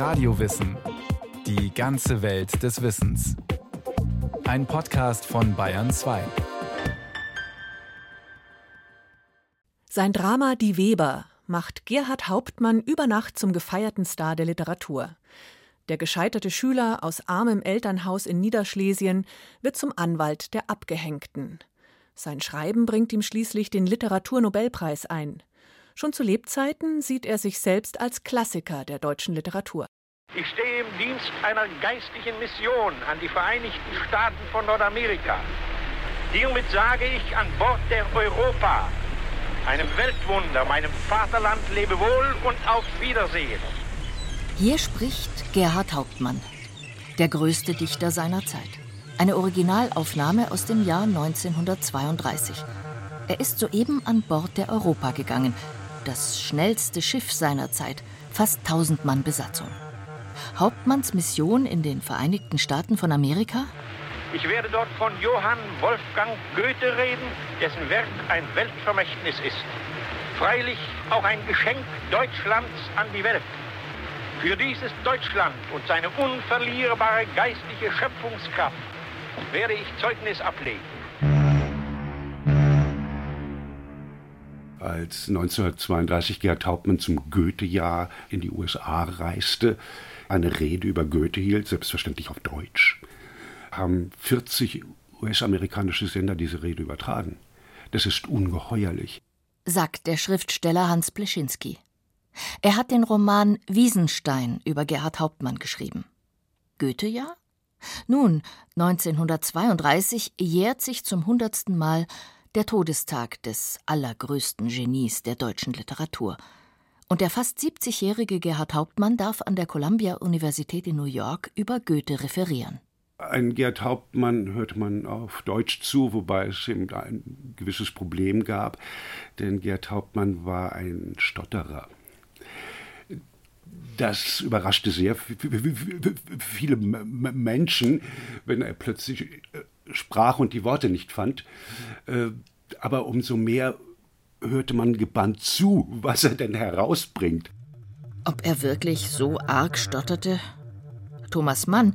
Radiowissen. Die ganze Welt des Wissens. Ein Podcast von Bayern 2. Sein Drama Die Weber macht Gerhard Hauptmann über Nacht zum gefeierten Star der Literatur. Der gescheiterte Schüler aus armem Elternhaus in Niederschlesien wird zum Anwalt der Abgehängten. Sein Schreiben bringt ihm schließlich den Literaturnobelpreis ein. Schon zu Lebzeiten sieht er sich selbst als Klassiker der deutschen Literatur. Ich stehe im Dienst einer geistlichen Mission an die Vereinigten Staaten von Nordamerika. Hiermit sage ich an Bord der Europa, einem Weltwunder, meinem Vaterland lebe wohl und auf Wiedersehen. Hier spricht Gerhard Hauptmann, der größte Dichter seiner Zeit. Eine Originalaufnahme aus dem Jahr 1932. Er ist soeben an Bord der Europa gegangen, das schnellste Schiff seiner Zeit, fast 1000 Mann Besatzung. Hauptmanns Mission in den Vereinigten Staaten von Amerika? Ich werde dort von Johann Wolfgang Goethe reden, dessen Werk ein Weltvermächtnis ist. Freilich auch ein Geschenk Deutschlands an die Welt. Für dieses Deutschland und seine unverlierbare geistliche Schöpfungskraft werde ich Zeugnis ablegen. Als 1932 Gerhard Hauptmann zum Goethe-Jahr in die USA reiste, eine Rede über Goethe hielt, selbstverständlich auf Deutsch, haben 40 US-amerikanische Sender diese Rede übertragen. Das ist ungeheuerlich, sagt der Schriftsteller Hans Pleschinski. Er hat den Roman Wiesenstein über Gerhard Hauptmann geschrieben. Goethe-Jahr? Nun, 1932 jährt sich zum hundertsten Mal der Todestag des allergrößten Genies der deutschen Literatur. Und der fast 70-jährige Gerhard Hauptmann darf an der Columbia-Universität in New York über Goethe referieren. Ein Gerd Hauptmann hörte man auf Deutsch zu, wobei es eben ein gewisses Problem gab, denn Gerd Hauptmann war ein Stotterer. Das überraschte sehr viele Menschen, wenn er plötzlich äh, sprach und die Worte nicht fand. Äh, aber umso mehr hörte man gebannt zu, was er denn herausbringt. Ob er wirklich so arg stotterte? Thomas Mann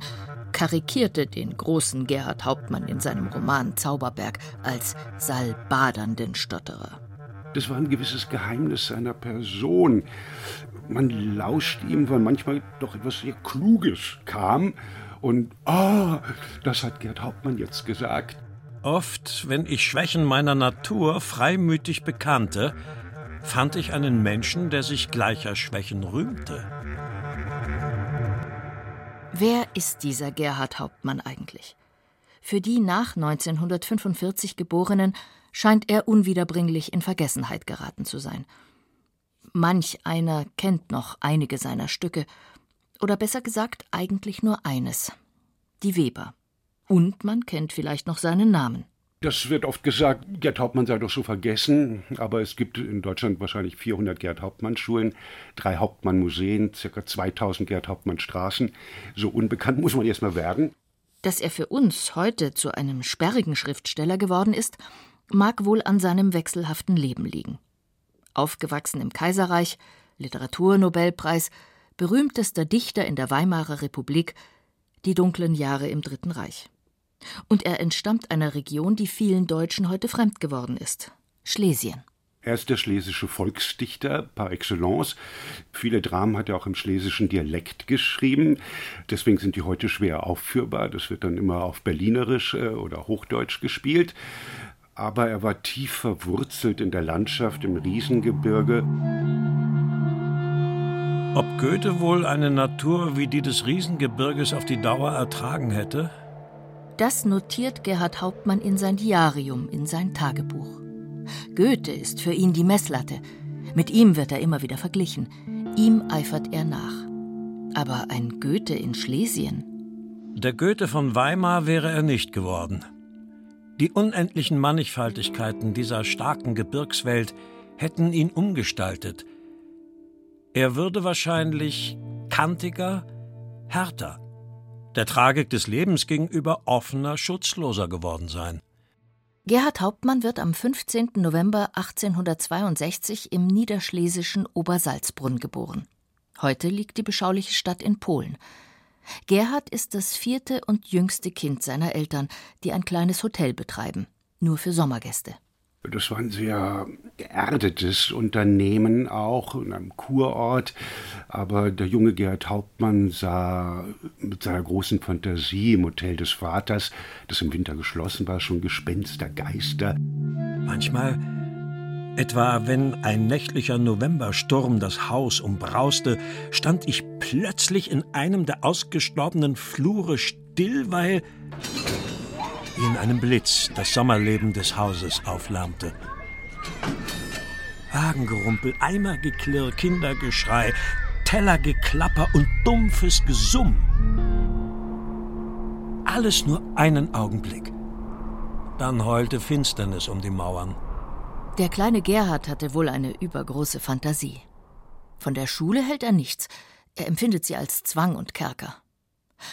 karikierte den großen Gerhard Hauptmann in seinem Roman Zauberberg als salbadernden Stotterer. Das war ein gewisses Geheimnis seiner Person. Man lauscht ihm, weil manchmal doch etwas sehr Kluges kam und ah, oh, das hat Gerd Hauptmann jetzt gesagt. Oft, wenn ich Schwächen meiner Natur freimütig bekannte, fand ich einen Menschen, der sich gleicher Schwächen rühmte. Wer ist dieser Gerhard Hauptmann eigentlich? Für die nach 1945 Geborenen scheint er unwiederbringlich in Vergessenheit geraten zu sein. Manch einer kennt noch einige seiner Stücke, oder besser gesagt eigentlich nur eines die Weber. Und man kennt vielleicht noch seinen Namen. Das wird oft gesagt, Gerd Hauptmann sei doch so vergessen, aber es gibt in Deutschland wahrscheinlich 400 Gerd Hauptmann Schulen, drei Hauptmann Museen, ca. 2000 Gerd Hauptmann Straßen. So unbekannt muss man erstmal werden. Dass er für uns heute zu einem sperrigen Schriftsteller geworden ist, mag wohl an seinem wechselhaften Leben liegen. Aufgewachsen im Kaiserreich, Literaturnobelpreis, berühmtester Dichter in der Weimarer Republik, die dunklen Jahre im Dritten Reich. Und er entstammt einer Region, die vielen Deutschen heute fremd geworden ist Schlesien. Er ist der schlesische Volksdichter par excellence. Viele Dramen hat er auch im schlesischen Dialekt geschrieben. Deswegen sind die heute schwer aufführbar. Das wird dann immer auf Berlinerisch äh, oder Hochdeutsch gespielt. Aber er war tief verwurzelt in der Landschaft im Riesengebirge. Ob Goethe wohl eine Natur wie die des Riesengebirges auf die Dauer ertragen hätte? Das notiert Gerhard Hauptmann in sein Diarium, in sein Tagebuch. Goethe ist für ihn die Messlatte. Mit ihm wird er immer wieder verglichen. Ihm eifert er nach. Aber ein Goethe in Schlesien? Der Goethe von Weimar wäre er nicht geworden. Die unendlichen Mannigfaltigkeiten dieser starken Gebirgswelt hätten ihn umgestaltet – er würde wahrscheinlich kantiger, härter, der Tragik des Lebens gegenüber offener, schutzloser geworden sein. Gerhard Hauptmann wird am 15. November 1862 im niederschlesischen Obersalzbrunn geboren. Heute liegt die beschauliche Stadt in Polen. Gerhard ist das vierte und jüngste Kind seiner Eltern, die ein kleines Hotel betreiben, nur für Sommergäste. Das war ein sehr geerdetes Unternehmen auch in einem Kurort. Aber der junge Gerhard Hauptmann sah mit seiner großen Fantasie im Hotel des Vaters, das im Winter geschlossen war, schon Gespenster, Geister. Manchmal, etwa wenn ein nächtlicher Novembersturm das Haus umbrauste, stand ich plötzlich in einem der ausgestorbenen Flure still, weil wie in einem Blitz das Sommerleben des Hauses auflärmte. Wagengerumpel, Eimergeklirr, Kindergeschrei, Tellergeklapper und dumpfes Gesumm. Alles nur einen Augenblick. Dann heulte Finsternis um die Mauern. Der kleine Gerhard hatte wohl eine übergroße Fantasie. Von der Schule hält er nichts. Er empfindet sie als Zwang und Kerker.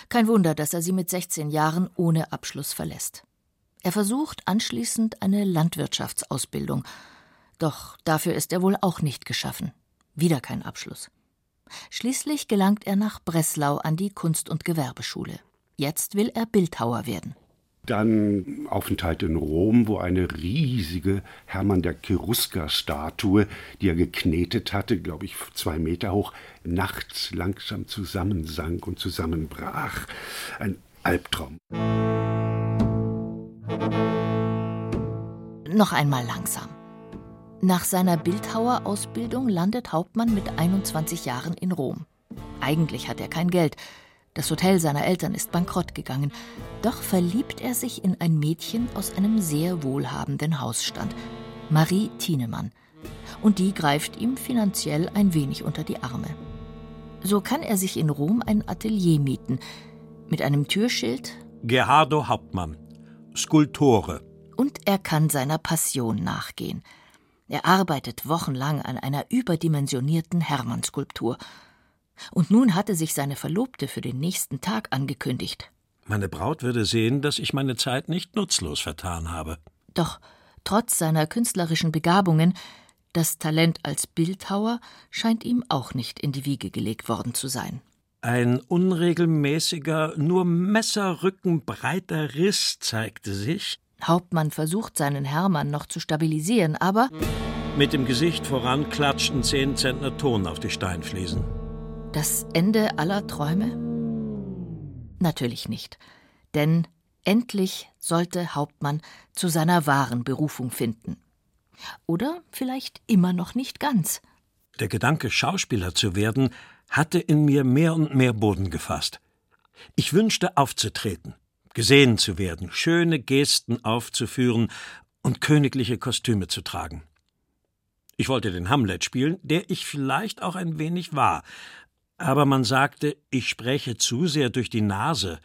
Kein Wunder, dass er sie mit 16 Jahren ohne Abschluss verlässt. Er versucht anschließend eine Landwirtschaftsausbildung, doch dafür ist er wohl auch nicht geschaffen. Wieder kein Abschluss. Schließlich gelangt er nach Breslau an die Kunst- und Gewerbeschule. Jetzt will er Bildhauer werden. Dann Aufenthalt in Rom, wo eine riesige Hermann der Cherusker-Statue, die er geknetet hatte, glaube ich zwei Meter hoch, nachts langsam zusammensank und zusammenbrach. Ein Albtraum. Noch einmal langsam. Nach seiner Bildhauerausbildung landet Hauptmann mit 21 Jahren in Rom. Eigentlich hat er kein Geld, das Hotel seiner Eltern ist bankrott gegangen. Doch verliebt er sich in ein Mädchen aus einem sehr wohlhabenden Hausstand, Marie Thienemann. Und die greift ihm finanziell ein wenig unter die Arme. So kann er sich in Rom ein Atelier mieten, mit einem Türschild Gerhardo Hauptmann, Skulptore. Und er kann seiner Passion nachgehen. Er arbeitet wochenlang an einer überdimensionierten Hermann-Skulptur – und nun hatte sich seine Verlobte für den nächsten Tag angekündigt. Meine Braut würde sehen, dass ich meine Zeit nicht nutzlos vertan habe. Doch trotz seiner künstlerischen Begabungen, das Talent als Bildhauer scheint ihm auch nicht in die Wiege gelegt worden zu sein. Ein unregelmäßiger, nur Messerrücken breiter Riss zeigte sich. Hauptmann versucht seinen Hermann noch zu stabilisieren, aber mit dem Gesicht voran klatschten zehn Zentner Ton auf die Steinfliesen. Das Ende aller Träume? Natürlich nicht. Denn endlich sollte Hauptmann zu seiner wahren Berufung finden. Oder vielleicht immer noch nicht ganz. Der Gedanke, Schauspieler zu werden, hatte in mir mehr und mehr Boden gefasst. Ich wünschte aufzutreten, gesehen zu werden, schöne Gesten aufzuführen und königliche Kostüme zu tragen. Ich wollte den Hamlet spielen, der ich vielleicht auch ein wenig war, aber man sagte, ich spräche zu sehr durch die Nase,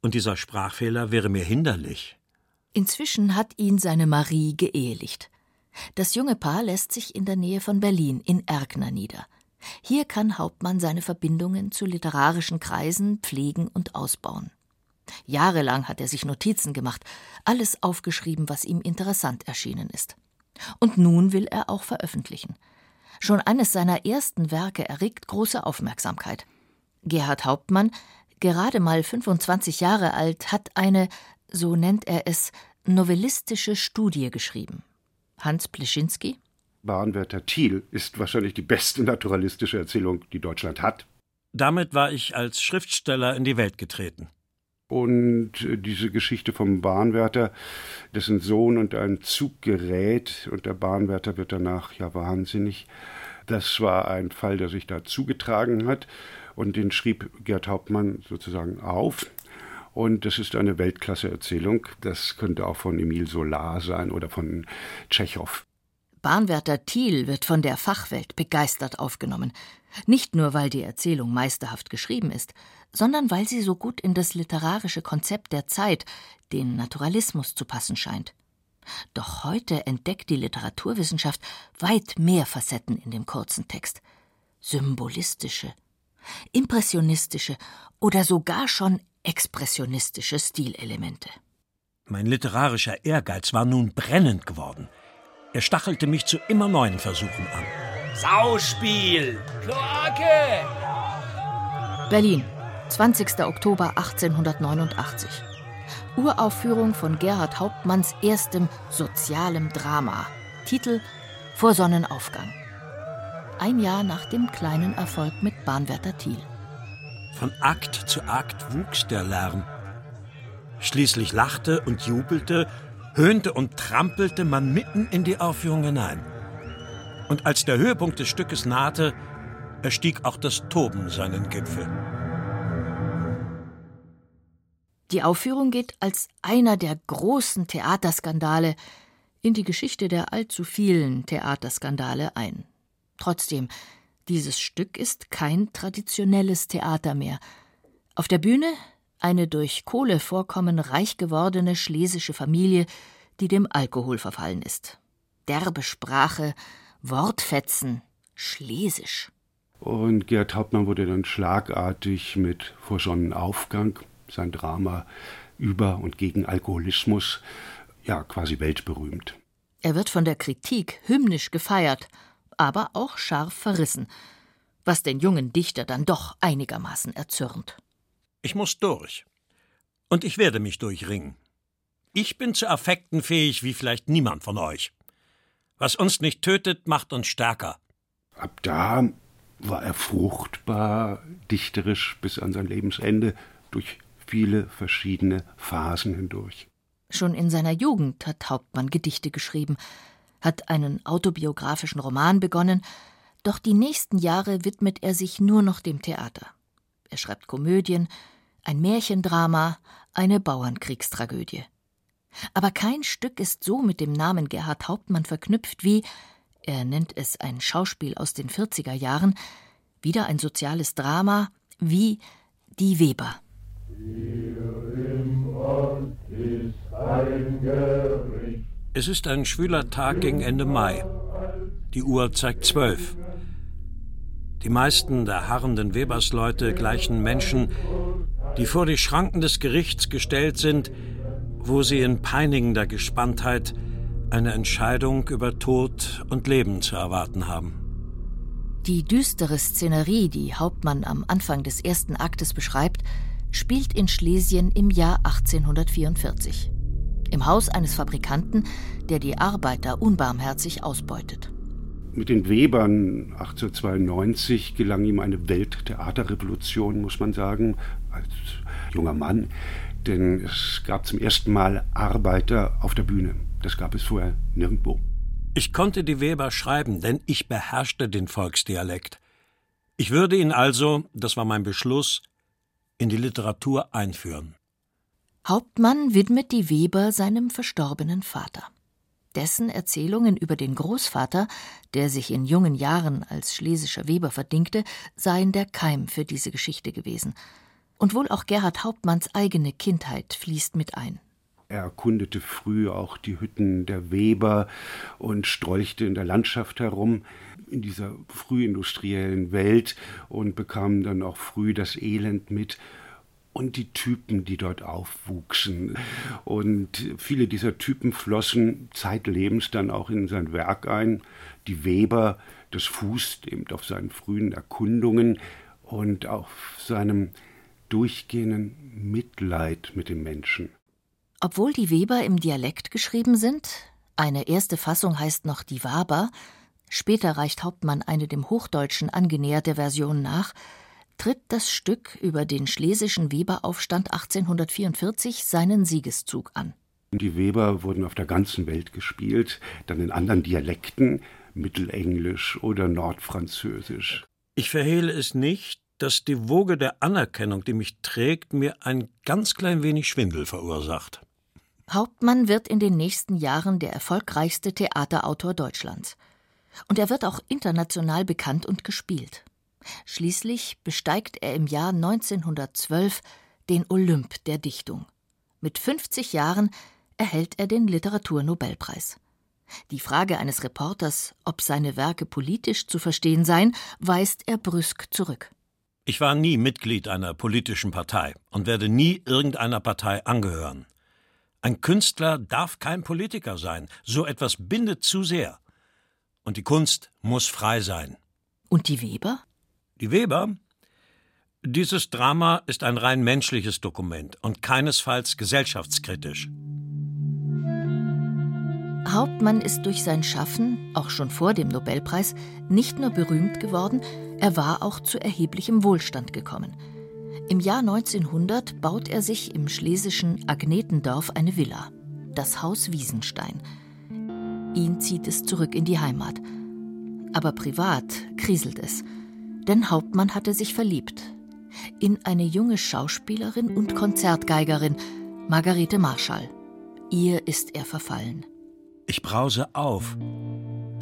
und dieser Sprachfehler wäre mir hinderlich. Inzwischen hat ihn seine Marie geehelicht. Das junge Paar lässt sich in der Nähe von Berlin in Erkner nieder. Hier kann Hauptmann seine Verbindungen zu literarischen Kreisen pflegen und ausbauen. Jahrelang hat er sich Notizen gemacht, alles aufgeschrieben, was ihm interessant erschienen ist. Und nun will er auch veröffentlichen. Schon eines seiner ersten Werke erregt große Aufmerksamkeit. Gerhard Hauptmann, gerade mal 25 Jahre alt, hat eine, so nennt er es, novellistische Studie geschrieben. Hans Pleschinski? Bahnwärter Thiel ist wahrscheinlich die beste naturalistische Erzählung, die Deutschland hat. Damit war ich als Schriftsteller in die Welt getreten. Und äh, diese Geschichte vom Bahnwärter, dessen Sohn und ein Zug gerät und der Bahnwärter wird danach ja wahnsinnig. Das war ein Fall, der sich da zugetragen hat und den schrieb Gerd Hauptmann sozusagen auf. Und das ist eine Weltklasse-Erzählung. Das könnte auch von Emile Solar sein oder von Tschechow. Bahnwärter Thiel wird von der Fachwelt begeistert aufgenommen. Nicht nur, weil die Erzählung meisterhaft geschrieben ist, sondern weil sie so gut in das literarische Konzept der Zeit, den Naturalismus, zu passen scheint. Doch heute entdeckt die Literaturwissenschaft weit mehr Facetten in dem kurzen Text. Symbolistische, impressionistische oder sogar schon expressionistische Stilelemente. Mein literarischer Ehrgeiz war nun brennend geworden. Er stachelte mich zu immer neuen Versuchen an. Sauspiel, Kloake, Berlin, 20. Oktober 1889. Uraufführung von Gerhard Hauptmanns erstem sozialem Drama. Titel Vor Sonnenaufgang. Ein Jahr nach dem kleinen Erfolg mit Bahnwärter Thiel. Von Akt zu Akt wuchs der Lärm. Schließlich lachte und jubelte, höhnte und trampelte man mitten in die Aufführung hinein. Und als der Höhepunkt des Stückes nahte, erstieg auch das Toben seinen Gipfel. Die Aufführung geht als einer der großen Theaterskandale in die Geschichte der allzu vielen Theaterskandale ein. Trotzdem, dieses Stück ist kein traditionelles Theater mehr. Auf der Bühne eine durch Kohlevorkommen reich gewordene schlesische Familie, die dem Alkohol verfallen ist. Derbe Sprache, Wortfetzen, schlesisch. Und Gerd Hauptmann wurde dann schlagartig mit Vor Sonnenaufgang sein Drama über und gegen Alkoholismus, ja quasi weltberühmt. Er wird von der Kritik hymnisch gefeiert, aber auch scharf verrissen, was den jungen Dichter dann doch einigermaßen erzürnt. Ich muss durch. Und ich werde mich durchringen. Ich bin zu Affekten fähig wie vielleicht niemand von euch. Was uns nicht tötet, macht uns stärker. Ab da war er fruchtbar, dichterisch bis an sein Lebensende durch viele verschiedene Phasen hindurch. Schon in seiner Jugend hat Hauptmann Gedichte geschrieben, hat einen autobiografischen Roman begonnen, doch die nächsten Jahre widmet er sich nur noch dem Theater. Er schreibt Komödien, ein Märchendrama, eine Bauernkriegstragödie. Aber kein Stück ist so mit dem Namen Gerhard Hauptmann verknüpft wie, er nennt es ein Schauspiel aus den 40er Jahren, wieder ein soziales Drama wie Die Weber. Es ist ein schwüler Tag gegen Ende Mai. Die Uhr zeigt zwölf. Die meisten der harrenden Webersleute gleichen Menschen, die vor die Schranken des Gerichts gestellt sind, wo sie in peinigender Gespanntheit eine Entscheidung über Tod und Leben zu erwarten haben. Die düstere Szenerie, die Hauptmann am Anfang des ersten Aktes beschreibt, spielt in Schlesien im Jahr 1844. Im Haus eines Fabrikanten, der die Arbeiter unbarmherzig ausbeutet. Mit den Webern 1892 gelang ihm eine Welttheaterrevolution, muss man sagen, als junger Mann. Denn es gab zum ersten Mal Arbeiter auf der Bühne. Das gab es vorher nirgendwo. Ich konnte die Weber schreiben, denn ich beherrschte den Volksdialekt. Ich würde ihn also, das war mein Beschluss, in die Literatur einführen. Hauptmann widmet die Weber seinem verstorbenen Vater. Dessen Erzählungen über den Großvater, der sich in jungen Jahren als schlesischer Weber verdingte, seien der Keim für diese Geschichte gewesen. Und wohl auch Gerhard Hauptmanns eigene Kindheit fließt mit ein. Er erkundete früh auch die Hütten der Weber und strolchte in der Landschaft herum in dieser frühindustriellen Welt und bekam dann auch früh das Elend mit und die Typen, die dort aufwuchsen. Und viele dieser Typen flossen zeitlebens dann auch in sein Werk ein. Die Weber, das fußt eben auf seinen frühen Erkundungen und auf seinem durchgehenden Mitleid mit dem Menschen. Obwohl die Weber im Dialekt geschrieben sind, eine erste Fassung heißt noch die Waber, später reicht Hauptmann eine dem Hochdeutschen angenäherte Version nach, tritt das Stück über den schlesischen Weberaufstand 1844 seinen Siegeszug an. Die Weber wurden auf der ganzen Welt gespielt, dann in anderen Dialekten, Mittelenglisch oder Nordfranzösisch. Ich verhehle es nicht, dass die Woge der Anerkennung, die mich trägt, mir ein ganz klein wenig Schwindel verursacht. Hauptmann wird in den nächsten Jahren der erfolgreichste Theaterautor Deutschlands. Und er wird auch international bekannt und gespielt. Schließlich besteigt er im Jahr 1912 den Olymp der Dichtung. Mit 50 Jahren erhält er den Literaturnobelpreis. Die Frage eines Reporters, ob seine Werke politisch zu verstehen seien, weist er brüsk zurück. Ich war nie Mitglied einer politischen Partei und werde nie irgendeiner Partei angehören. Ein Künstler darf kein Politiker sein, so etwas bindet zu sehr. Und die Kunst muss frei sein. Und die Weber? Die Weber? Dieses Drama ist ein rein menschliches Dokument und keinesfalls gesellschaftskritisch. Hauptmann ist durch sein Schaffen, auch schon vor dem Nobelpreis, nicht nur berühmt geworden, er war auch zu erheblichem Wohlstand gekommen. Im Jahr 1900 baut er sich im schlesischen Agnetendorf eine Villa, das Haus Wiesenstein. Ihn zieht es zurück in die Heimat. Aber privat kriselt es, denn Hauptmann hatte sich verliebt. In eine junge Schauspielerin und Konzertgeigerin, Margarete Marschall. Ihr ist er verfallen. Ich brause auf,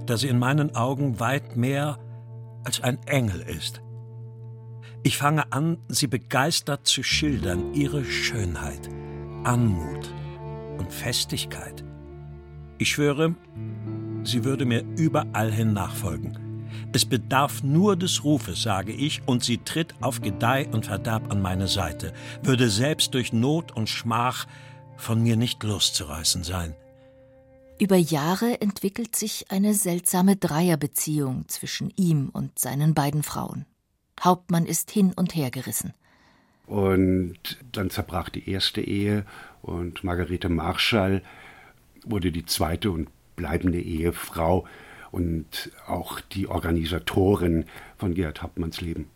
da sie in meinen Augen weit mehr als ein Engel ist. Ich fange an, sie begeistert zu schildern, ihre Schönheit, Anmut und Festigkeit. Ich schwöre, sie würde mir überall hin nachfolgen. Es bedarf nur des Rufes, sage ich, und sie tritt auf Gedeih und Verderb an meine Seite, würde selbst durch Not und Schmach von mir nicht loszureißen sein. Über Jahre entwickelt sich eine seltsame Dreierbeziehung zwischen ihm und seinen beiden Frauen. Hauptmann ist hin und her gerissen. Und dann zerbrach die erste Ehe und Margarete Marschall wurde die zweite und bleibende Ehefrau und auch die Organisatorin von Gerhard Hauptmanns Leben.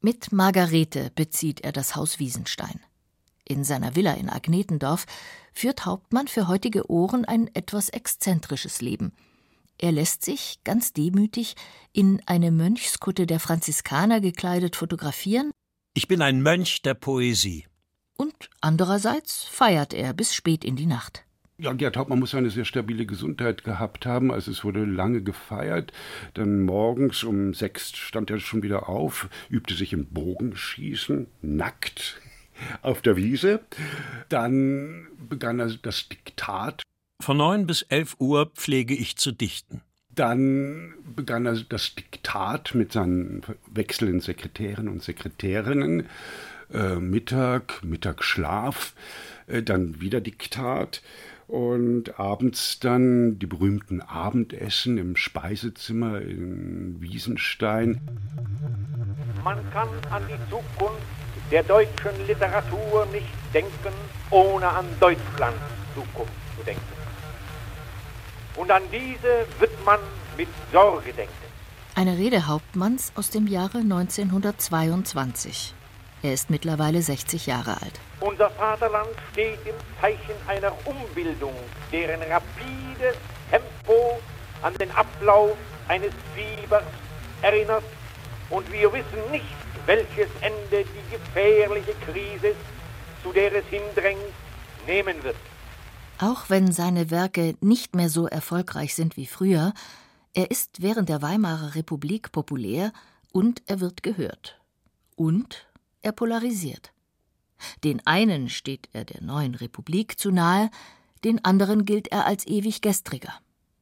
Mit Margarete bezieht er das Haus Wiesenstein. In seiner Villa in Agnetendorf führt Hauptmann für heutige Ohren ein etwas exzentrisches Leben. Er lässt sich, ganz demütig, in eine Mönchskutte der Franziskaner gekleidet fotografieren. Ich bin ein Mönch der Poesie. Und andererseits feiert er bis spät in die Nacht. Ja, Gerd Hauptmann muss eine sehr stabile Gesundheit gehabt haben. Also es wurde lange gefeiert. Dann morgens um sechs stand er schon wieder auf, übte sich im Bogenschießen, nackt auf der Wiese. Dann begann er das Diktat. Von neun bis elf Uhr pflege ich zu dichten. Dann begann er das Diktat mit seinen wechselnden Sekretären und Sekretärinnen. Äh, Mittag, Mittagsschlaf, äh, dann wieder Diktat und abends dann die berühmten Abendessen im Speisezimmer in Wiesenstein. Man kann an die Zukunft der deutschen Literatur nicht denken, ohne an Deutschlands Zukunft zu denken. Und an diese wird man mit Sorge denken. Eine Rede Hauptmanns aus dem Jahre 1922. Er ist mittlerweile 60 Jahre alt. Unser Vaterland steht im Zeichen einer Umbildung, deren rapides Tempo an den Ablauf eines Fiebers erinnert. Und wir wissen nicht, welches Ende die gefährliche Krise, zu der es hindrängt, nehmen wird. Auch wenn seine Werke nicht mehr so erfolgreich sind wie früher, er ist während der Weimarer Republik populär und er wird gehört. Und er polarisiert. Den einen steht er der neuen Republik zu nahe, den anderen gilt er als ewig gestriger.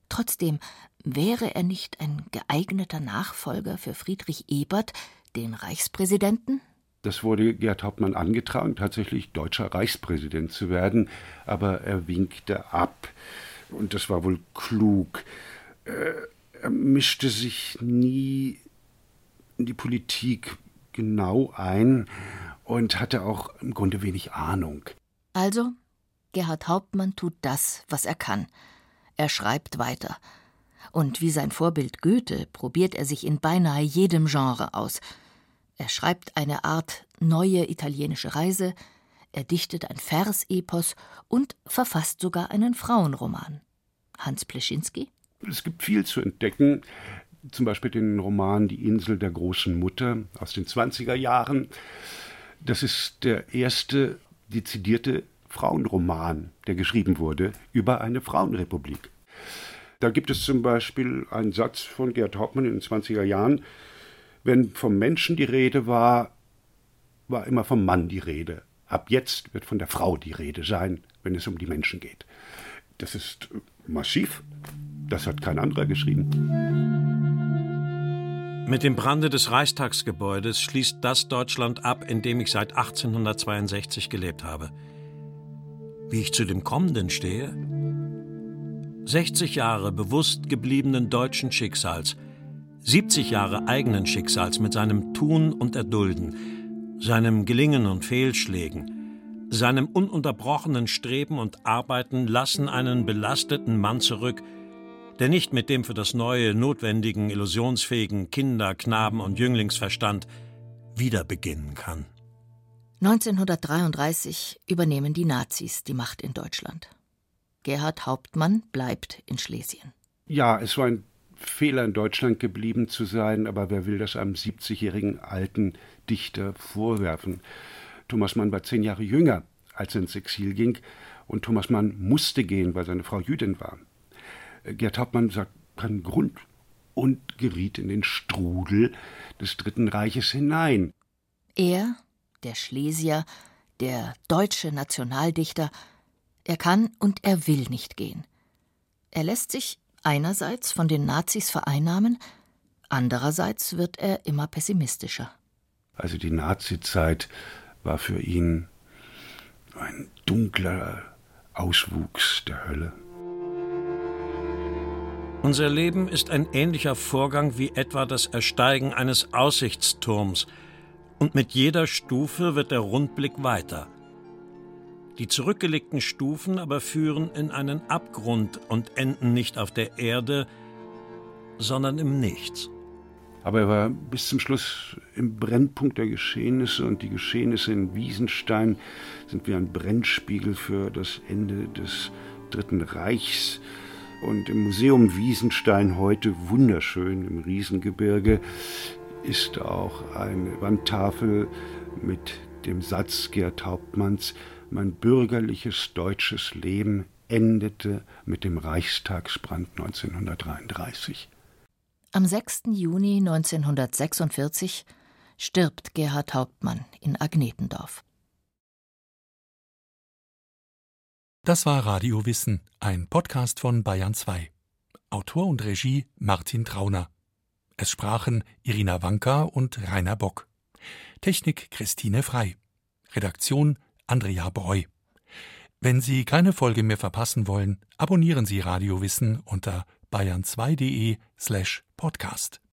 Trotzdem wäre er nicht ein geeigneter Nachfolger für Friedrich Ebert, den Reichspräsidenten? Das wurde Gerd Hauptmann angetragen, tatsächlich deutscher Reichspräsident zu werden, aber er winkte ab. Und das war wohl klug. Äh, er mischte sich nie in die Politik genau ein und hatte auch im Grunde wenig Ahnung. Also, Gerhard Hauptmann tut das, was er kann. Er schreibt weiter. Und wie sein Vorbild Goethe probiert er sich in beinahe jedem Genre aus. Er schreibt eine Art neue italienische Reise, er dichtet ein Versepos und verfasst sogar einen Frauenroman. Hans Pleschinski? Es gibt viel zu entdecken. Zum Beispiel den Roman Die Insel der großen Mutter aus den 20er Jahren. Das ist der erste dezidierte Frauenroman, der geschrieben wurde über eine Frauenrepublik. Da gibt es zum Beispiel einen Satz von Gerd Hauptmann in den 20er Jahren, wenn vom Menschen die Rede war, war immer vom Mann die Rede. Ab jetzt wird von der Frau die Rede sein, wenn es um die Menschen geht. Das ist massiv. Das hat kein anderer geschrieben. Mit dem Brande des Reichstagsgebäudes schließt das Deutschland ab, in dem ich seit 1862 gelebt habe. Wie ich zu dem Kommenden stehe? 60 Jahre bewusst gebliebenen deutschen Schicksals, 70 Jahre eigenen Schicksals mit seinem Tun und Erdulden, seinem Gelingen und Fehlschlägen, seinem ununterbrochenen Streben und Arbeiten lassen einen belasteten Mann zurück, der nicht mit dem für das Neue notwendigen, illusionsfähigen Kinder-, Knaben- und Jünglingsverstand wieder beginnen kann. 1933 übernehmen die Nazis die Macht in Deutschland. Gerhard Hauptmann bleibt in Schlesien. Ja, es war ein Fehler in Deutschland geblieben zu sein, aber wer will das einem 70-jährigen alten Dichter vorwerfen? Thomas Mann war zehn Jahre jünger, als er ins Exil ging, und Thomas Mann musste gehen, weil seine Frau Jüdin war. Gerd Hauptmann sagt keinen Grund und geriet in den Strudel des Dritten Reiches hinein. Er, der Schlesier, der deutsche Nationaldichter, er kann und er will nicht gehen. Er lässt sich einerseits von den Nazis vereinnahmen, andererseits wird er immer pessimistischer. Also die Nazizeit war für ihn ein dunkler Auswuchs der Hölle. Unser Leben ist ein ähnlicher Vorgang wie etwa das Ersteigen eines Aussichtsturms, und mit jeder Stufe wird der Rundblick weiter. Die zurückgelegten Stufen aber führen in einen Abgrund und enden nicht auf der Erde, sondern im Nichts. Aber er war bis zum Schluss im Brennpunkt der Geschehnisse und die Geschehnisse in Wiesenstein sind wie ein Brennspiegel für das Ende des Dritten Reichs. Und im Museum Wiesenstein heute wunderschön im Riesengebirge ist auch eine Wandtafel mit dem Satz Gerd Hauptmanns Mein bürgerliches deutsches Leben endete mit dem Reichstagsbrand 1933. Am 6. Juni 1946 stirbt Gerhard Hauptmann in Agnetendorf. Das war Radio Wissen, ein Podcast von Bayern 2. Autor und Regie Martin Trauner. Es sprachen Irina Wanka und Rainer Bock. Technik Christine Frei. Redaktion Andrea Breu. Wenn Sie keine Folge mehr verpassen wollen, abonnieren Sie Radio Wissen unter bayern2.de slash podcast.